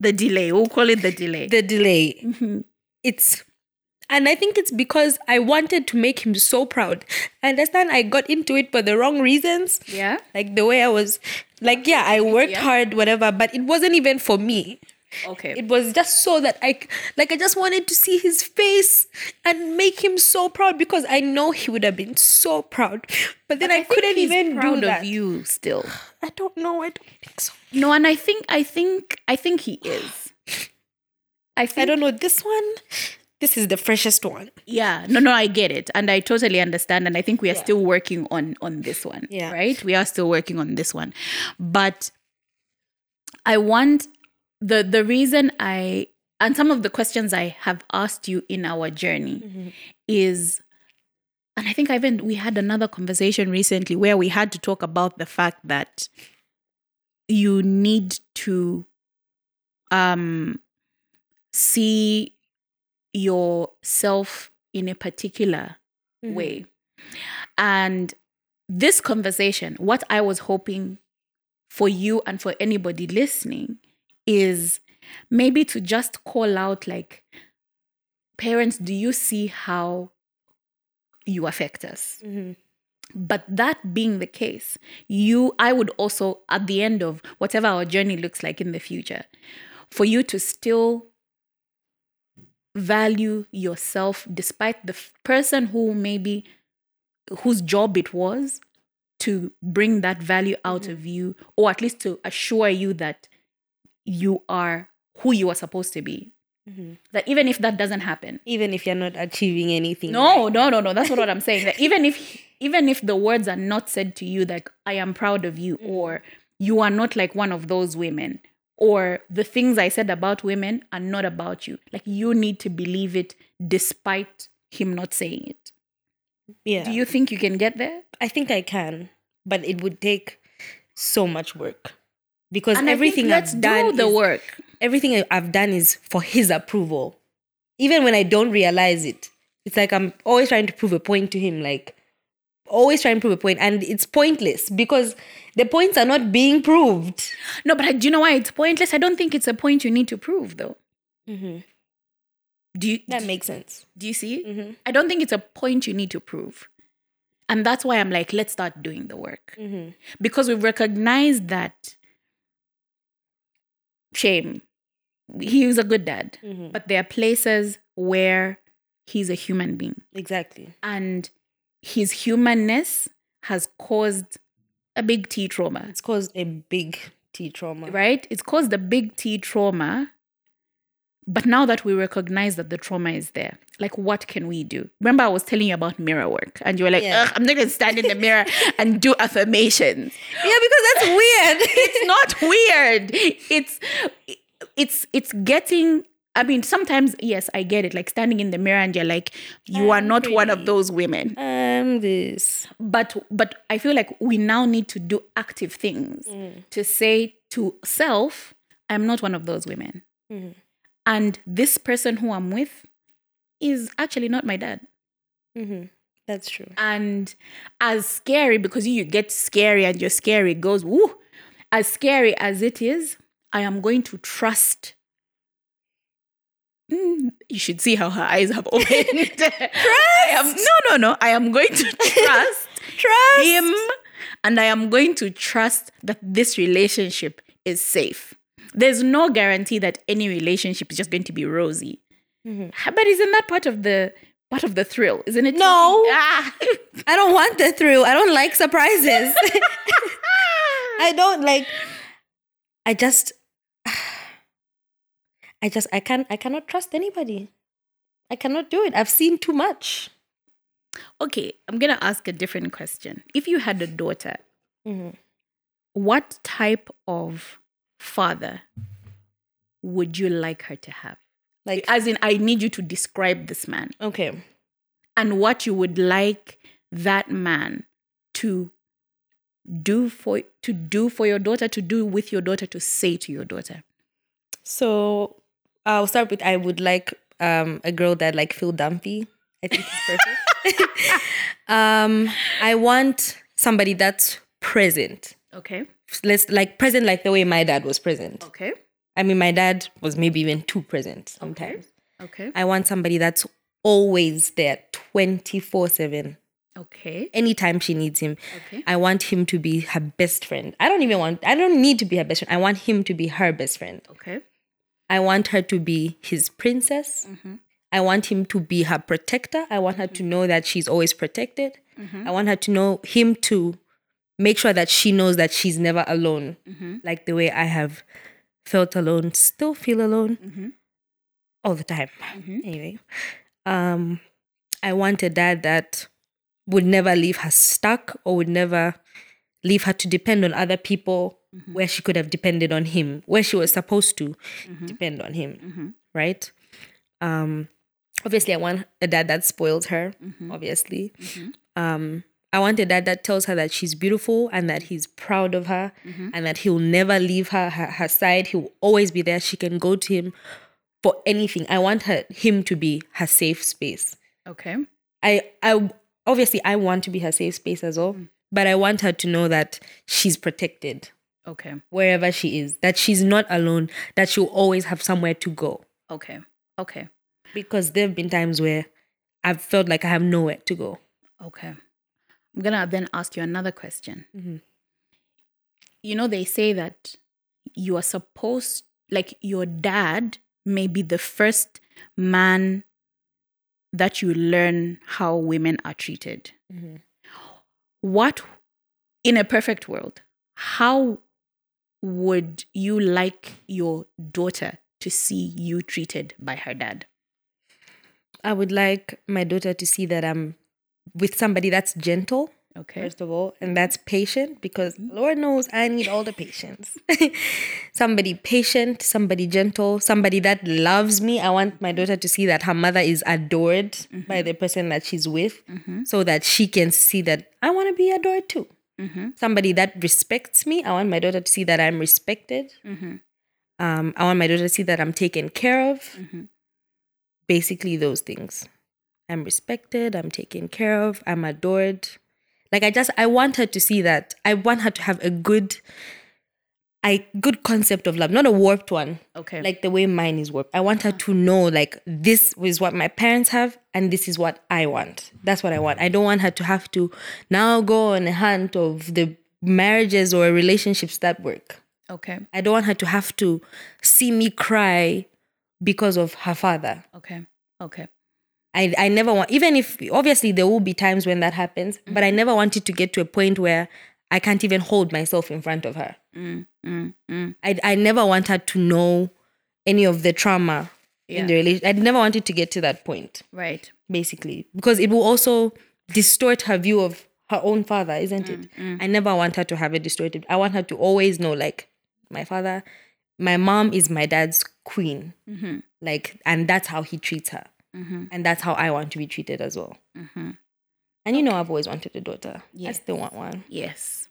The delay. We'll call it the delay. the delay. Mm-hmm. It's, and I think it's because I wanted to make him so proud. I understand I got into it for the wrong reasons. yeah. Like the way I was, like, yeah, I worked Yeah. hard, whatever, but it wasn't even for me. Okay. It was just so that I like I just wanted to see his face and make him so proud because I know he would have been so proud. But then I, think couldn't even proud do that. of you still. I don't know. I don't think so. No, and I think I think I think he is. I think I don't know. This one, this is the freshest one. Yeah, no, no, I get it, and I totally understand, and I think we are still working on on this one. Yeah. right. We are still working on this one, but I want the the reason I and some of the questions I have asked you in our journey is, and I think I even we had another conversation recently where we had to talk about the fact that you need to um see yourself in a particular way. And this conversation, what I was hoping for you and for anybody listening is maybe to just call out like, parents, do you see how you affect us? Mm-hmm. But that being the case, you, I would also, at the end of whatever our journey looks like in the future, for you to still value yourself despite the f- person who maybe whose job it was to bring that value out mm-hmm. of you or at least to assure you that you are who you are supposed to be. Mm-hmm. That even if that doesn't happen. Even if you're not achieving anything. no no no no. That's not what i'm saying. That even if even if the words are not said to you like i am proud of you mm-hmm. or you are not like one of those women or the things i said about women are not about you. Like you need to believe it despite him not saying it. Yeah. do you think you can get there? I think I can, but it would take so much work because and everything I I've done do the is- work everything I've done is for his approval. Even when I don't realize it, it's like I'm always trying to prove a point to him, like always trying to prove a point, and it's pointless because the points are not being proved. no but do you know why it's pointless i don't think it's a point you need to prove though mm-hmm. do you That makes sense. Do you see? Mm-hmm. I don't think it's a point you need to prove. And that's why I'm like, let's start doing the work. Mm-hmm. Because we've recognized that shame, he was a good dad, mm-hmm. but there are places where he's a human being. Exactly. And his humanness has caused a big T trauma, It's caused a big T trauma. right? It's caused a big T trauma. But now that we recognize that the trauma is there, like what can we do? Remember, I was telling you about mirror work, and you were like, Yeah. Ugh, I'm not gonna stand in the mirror and do affirmations. Yeah, because that's weird. It's not weird. It's it's it's getting I mean, sometimes, yes, I get it. Like standing in the mirror and you're like, you are I'm not one of those women. um, this. But but I feel like we now need to do active things to say to self, I'm not one of those women. And this person who I'm with is actually not my dad. That's true. And as scary, because you get scary and your scary goes, woo, as scary as it is, I am going to trust. Mm, you should see how her eyes have opened. I am, no, no, no. I am going to trust Trust. him and I am going to trust that this relationship is safe. There's no guarantee that any relationship is just going to be rosy. But isn't that part of the part of the thrill? Isn't it? No. Ah. I don't want the thrill. I don't like surprises. I don't like. I just. I just I can't. I cannot trust anybody. I cannot do it. I've seen too much. Okay, I'm gonna ask a different question. If you had a daughter, what type of father would you like her to have? Like As in, I need you to describe this man okay, and what you would like that man to do for to do for your daughter, to do with your daughter, to say to your daughter. so I'll start with I would like um a girl that like feel Dumpy. I think he's perfect. um, I want somebody that's present. Okay. Let's like present like the way my dad was present. Okay. I mean, my dad was maybe even too present sometimes. Okay. I want somebody that's always there 24 7. Okay. Anytime she needs him. Okay. I want him to be her best friend. I don't even want, I don't need to be her best friend. I want him to be her best friend. Okay. I want her to be his princess. Mm-hmm. I want him to be her protector. I want her to mm-hmm. know that she's always protected. Mm-hmm. I want her to know him to make sure that she knows that she's never alone, mm-hmm. like the way I have felt alone, still feel alone mm-hmm. all the time. Mm-hmm. Anyway, um, I want a dad that would never leave her stuck or would never leave her to depend on other people where she could have depended on him, where she was supposed to depend on him, right? Um, obviously, I want a dad that spoils her, obviously. Um, I want a dad that tells her that she's beautiful and that he's proud of her mm-hmm. and that he'll never leave her, her her side. He'll always be there. She can go to him for anything. I want her him to be her safe space. Okay. I I obviously I want to be her safe space as well, mm. but I want her to know that she's protected Okay. wherever she is, that she's not alone, that she'll always have somewhere to go. Okay. Okay. Because there have been times where I've felt like I have nowhere to go. Okay. I'm gonna then ask you another question. Mm-hmm. You know, they say that you are supposed, like, your dad may be the first man that you learn how women are treated. Mm-hmm. What, in a perfect world, how would you like your daughter to see you treated by her dad? I would like my daughter to see that I'm with somebody that's gentle, Okay. first of all, and that's patient because mm-hmm. Lord knows I need all the patience. somebody patient, somebody gentle, somebody that loves me. I want my daughter to see that her mother is adored mm-hmm. by the person that she's with mm-hmm. so that she can see that I want to be adored too. Somebody that respects me. I want my daughter to see that I'm respected. Um, I want my daughter to see that I'm taken care of. Basically, those things. I'm respected, I'm taken care of, I'm adored. Like I just I want her to see that. I want her to have a good I good concept of love, not a warped one. Okay. Like the way mine is warped. I want her to know like this is what my parents have and this is what I want. That's what I want. I don't want her to have to now go on a hunt of the marriages or relationships that work. okay. I don't want her to have to see me cry because of her father. Okay. Okay. I, I never want, even if obviously there will be times when that happens, but I never wanted to get to a point where I can't even hold myself in front of her. Mm, mm, mm. I, I never want her to know any of the trauma Yeah. in the relation. I never wanted to get to that point, Right. basically, because it will also distort her view of her own father, isn't it? I never want her to have it distorted. I want her to always know, like, my father, my mom is my dad's queen. Like, and that's how he treats her. Mm-hmm. And that's how I want to be treated as well. Mm-hmm. And you know, I've always wanted a daughter. I Yes. still want one. Yes.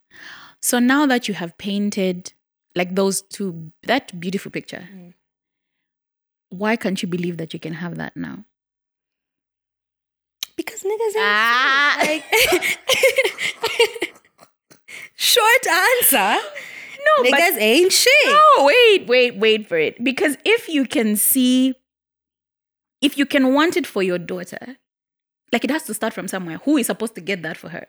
So now that you have painted like those two, that beautiful picture, mm. why can't you believe that you can have that now? Because niggas ain't Ah. Like, short answer. No, but- niggas ain't shit. No, wait, wait, wait for it. Because if you can see, if you can want it for your daughter, like it has to start from somewhere. Who is supposed to get that for her?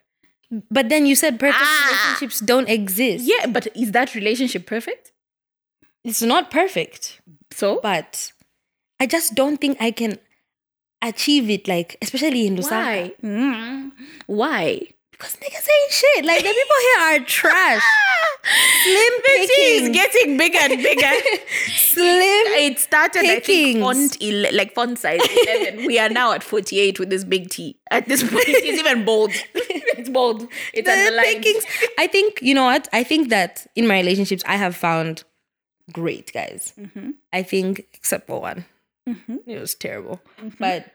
But then you said perfect Ah. relationships don't exist. Yeah, but is that relationship perfect? It's not perfect, So but I just don't think I can achieve it. Like, especially in Lusaka. why? Mm. Why? Because niggas ain't shit. Like, the people here are trash. Slim The tea is getting bigger and bigger. Slim. it started I think font ele- like font size 11 we are now at 48 with this big T at this point it's even bold it's bold it's the underlined pickings. I think, you know what? I think that in my relationships, I have found great guys. Mm-hmm. I think, except for one. It was terrible. But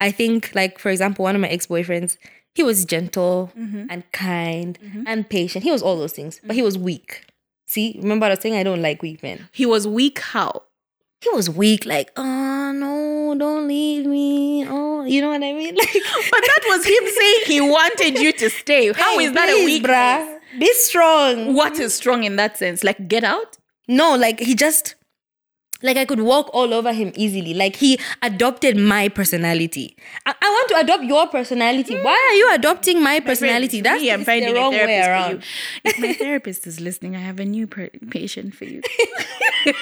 I think, like, for example, one of my ex boyfriends, he was gentle Mm-hmm. and kind mm-hmm. and patient. He was all those things, but he was mm-hmm. weak. See, remember I was saying I don't like weak men. he was weak how He was weak, like, oh no, don't leave me. Oh, you know what I mean? Like, but that was him saying he wanted you to stay How is Hey, that a weak bruh? Be strong. what is strong in that sense like get out No, like he just like I could walk all over him easily. Like he adopted my personality. I, I want to adopt your personality. Mm. Why are you adopting my personality? Friends, That's me, I'm finding the wrong way around. If my therapist is listening, I have a new per- patient for you. Baby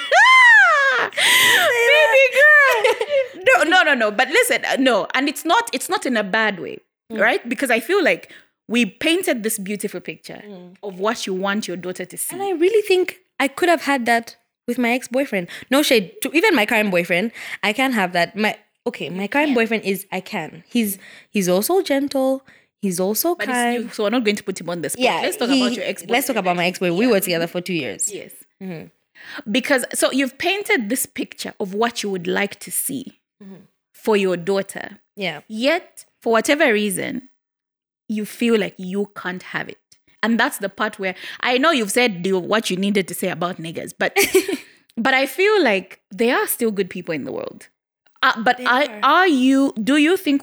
girl. no, no. No, no. But listen, uh, no, and it's not. It's not in a bad way, mm. right? Because I feel like we painted this beautiful picture mm. of what you want your daughter to see. And I really think I could have had that with my ex boyfriend. No shade to even my current boyfriend. I can't have that. My okay, my current boyfriend is I can. He's he's also gentle. He's also But kind. you, so we're not going to put him on the spot. Yeah, let's talk he- about your ex. Let's talk about my ex boyfriend. We were together for two years. Yes. Mm-hmm. Because so you've painted this picture of what you would like to see mm-hmm. for your daughter. Yeah. Yet, for whatever reason, you feel like you can't have it. And that's the part where I know you've said what you needed to say about niggas, but but I feel like there are still good people in the world. Uh, but are. are. are you? Do you think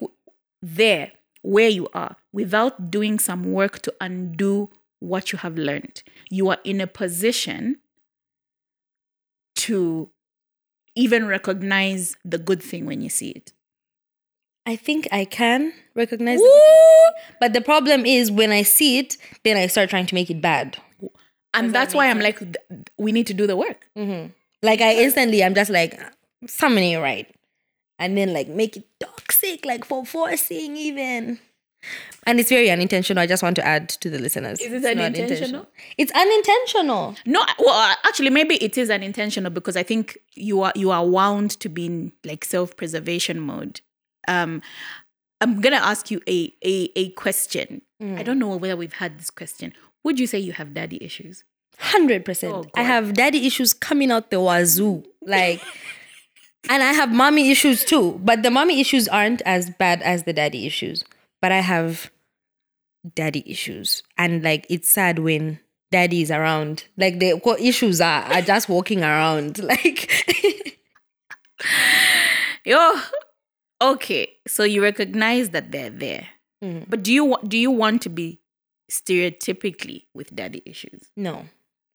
there, where you are, without doing some work to undo what you have learned, you are in a position to even recognize the good thing when you see it? I think I can recognize Woo! But the problem is when I see it, then I start trying to make it bad. And that's why I'm like, th- we need to do the work. Like I instantly, I'm just like, something ain't right. And then like make it toxic, like for forcing even. And it's very unintentional. I just want to add to the listeners. Is it It's unintentional? It's unintentional. No, well, uh, actually, maybe it is unintentional because I think you are you are wound to be in like self preservation mode. Um, I'm gonna ask you a a a question. I don't know whether we've had this question. Would you say you have daddy issues? Hundred percent. Oh, I have daddy issues coming out the wazoo. Like and I have mommy issues too. But the mommy issues aren't as bad as the daddy issues. But I have daddy issues. And like it's sad when daddy is around. Like the issues are are just walking around. Like Yo, okay. So you recognize that they're there, mm-hmm. but do you do you want to be stereotypically with daddy issues? no.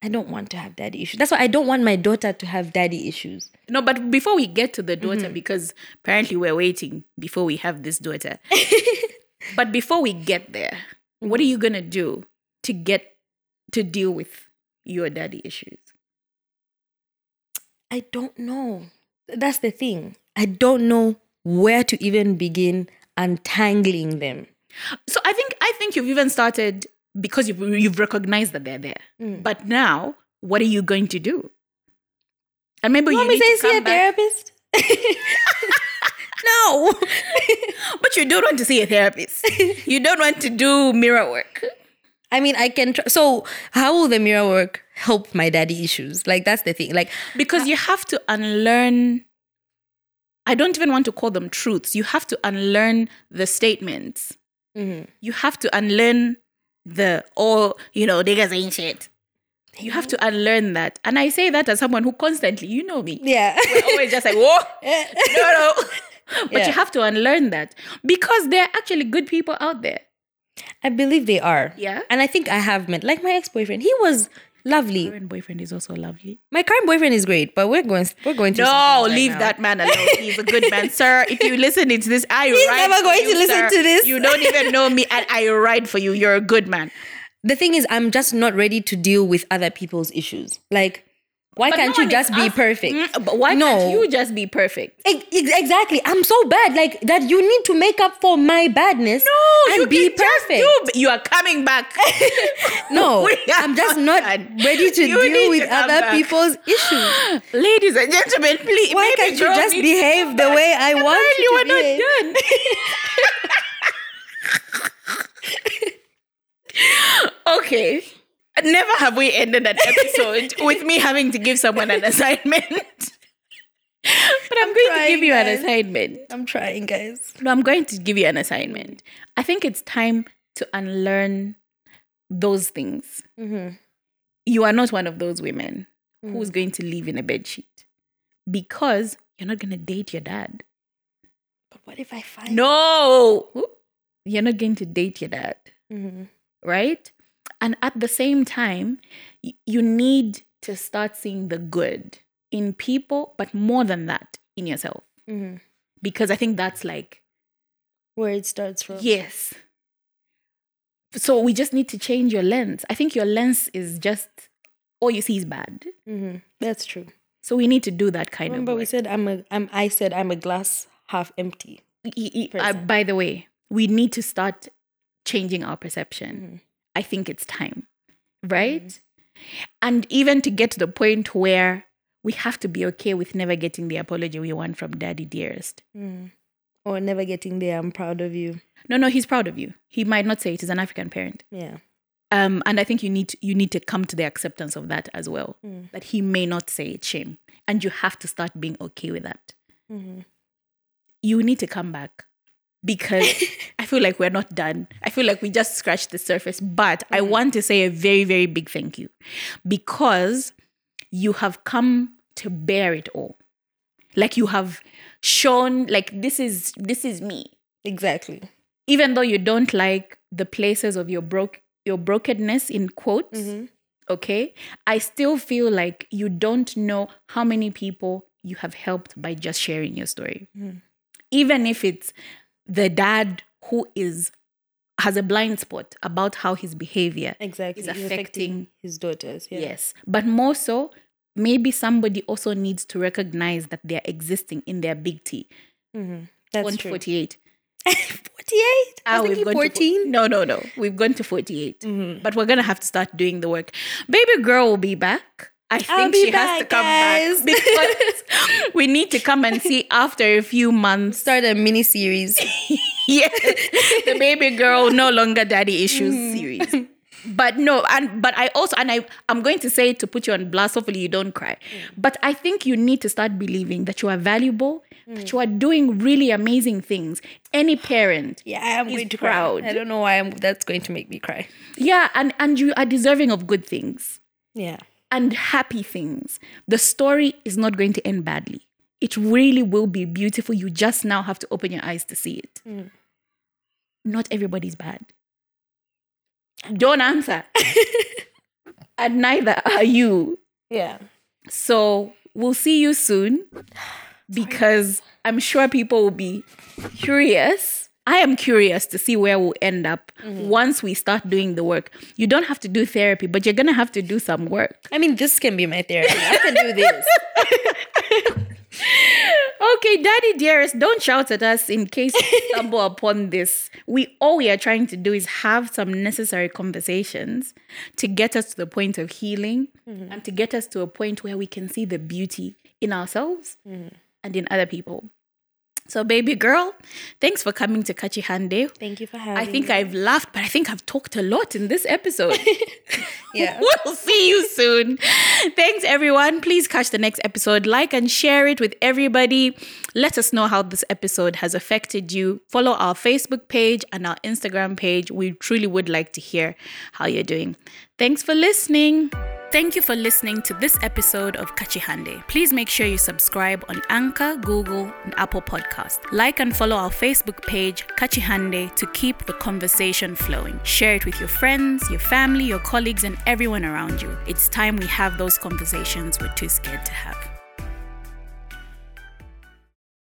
I don't want to have daddy issues. That's why I don't want my daughter to have daddy issues. No, but before we get to the daughter, mm-hmm. because apparently we're waiting before we have this daughter. but before we get there, what are you gonna do to get to deal with your daddy issues? I don't know. That's the thing. I don't know where to even begin untangling them. So I think I think you've even started because you've you've recognized that they're there. Mm. But now, what are you going to do? And maybe you, You want me need to see a back. therapist? no. But you don't want to see a therapist. you don't want to do mirror work. I mean, I can. Tr- so, how will the mirror work help my daddy issues? Like, that's the thing. Like, because uh, you have to unlearn i don't even want to call them truths you have to unlearn the statements mm-hmm. you have to unlearn the oh you know niggas ain't shit you have to unlearn that and i say that as someone who constantly you know me yeah. we're always just like whoa no no but Yeah. you have to unlearn that because there are actually good people out there I believe they are. Yeah? And I think I have met, like, my ex boyfriend. He was lovely. current boyfriend is also lovely My current boyfriend is great, but we're going, we're going through. no something right leave now. that man alone he's a good man sir if you listen to this i He's ride never for going you, to listen sir. to this. you don't even know me and i ride for you you're a good man The thing is, I'm just not ready to deal with other people's issues. Like, why But can't no you just be ask- perfect? Mm, but why No. can't you just be perfect Ex- ex- Exactly. I'm so bad. Like that you need to make up for my badness No, and you be perfect. do- you are coming back No, I'm just not ready to You deal with other back. people's issues. ladies and gentlemen please Why can't you just behave the way I want Apparently you to we're not done okay never have we ended an episode with me having to give someone an assignment but i'm, going to give you an assignment I'm trying, guys. No, I'm going to give you an assignment. I think it's time to unlearn those things. Mm-hmm. You are not one of those women who's going to live in a bed sheet because you're not going to date your dad. But what if I find No, you're not going to date your dad, Mhm. right? And at the same time, you need to start seeing the good in people, but more than that, in yourself. Mhm. Because I think that's like where it starts from? Yes. So we just need to change your lens. I think your lens is just all you see is bad. Mhm. That's true. So we need to do that kind of. Remember, we said I'm a. I'm. I said I'm a glass half empty. Y- y- uh, by the way, we need to start changing our perception. I think it's time, right? Mm-hmm. And even to get to the point where we have to be okay with never getting the apology we want from Daddy Dearest. Mm. Or never getting there. I'm proud of you. No, no, he's proud of you. He might not say it. He's an African parent. Yeah. Um, and I think you need you need to come to the acceptance of that as well. Mm. That he may not say it's shame, and you have to start being okay with that. Mm-hmm. You need to come back because I feel like we're not done. I feel like we just scratched the surface. But I mm. want to say a very very big thank you because you have come to bear it all. Like you have shown like this is this is me Exactly. even though you don't like the places of your broke your brokenness in quotes mm-hmm. okay i still feel like you don't know how many people you have helped by just sharing your story mm-hmm. even if it's the dad who is has a blind spot about how his behavior Exactly. is He's affecting his daughters. Yeah. Yes. But more so, maybe somebody also needs to recognize that they're existing in their big T. That's On true. 48. 48? I Ah, was we've thinking gone to 14. no, no, no. We've gone to 48. Mm-hmm. But we're going to have to start doing the work. Baby girl will be back. I think she has to come guys. back because we need to come and see after a few months. Start a mini series. yes, the baby girl no longer daddy issues Mm. series. But no, and but I also and I I'm going to say to put you on blast. Hopefully you don't cry. Mm. But I think you need to start believing that you are valuable, Mm. that you are doing really amazing things. Any parent, Yeah, I am going to proud. cry. I don't know why I'm, that's going to make me cry. yeah, and and you are deserving of good things Yeah. And happy things. The story is not going to end badly. It really will be beautiful. You just now have to open your eyes to see it. Mm. Not everybody's bad. Don't answer. and neither are you. Yeah. So we'll see you soon because I'm sure people will be curious. I am curious to see where we'll end up mm-hmm. once we start doing the work. You don't have to do therapy, but you're going to have to do some work. I mean, this can be my therapy. I can do this. Okay, Daddy dearest, don't shout at us in case you stumble upon this. We all we are trying to do is have some necessary conversations to get us to the point of healing mm-hmm. and to get us to a point where we can see the beauty in ourselves mm-hmm. and in other people. So, baby girl, thanks for coming to Kachihande. Thank you for having I think me. I've laughed, but I think I've talked a lot in this episode. Yeah. we'll see you soon. Thanks, everyone. Please catch the next episode. Like and share it with everybody. Let us know how this episode has affected you. Follow our Facebook page and our Instagram page. We truly would like to hear how you're doing. Thanks for listening. Thank you for listening to this episode of Kachihande. Please make sure you subscribe on Anchor, Google, and Apple Podcast. Like and follow our Facebook page, Kachihande, to keep the conversation flowing. Share it with your friends, your family, your colleagues, and everyone around you. It's time we have those conversations we're too scared to have.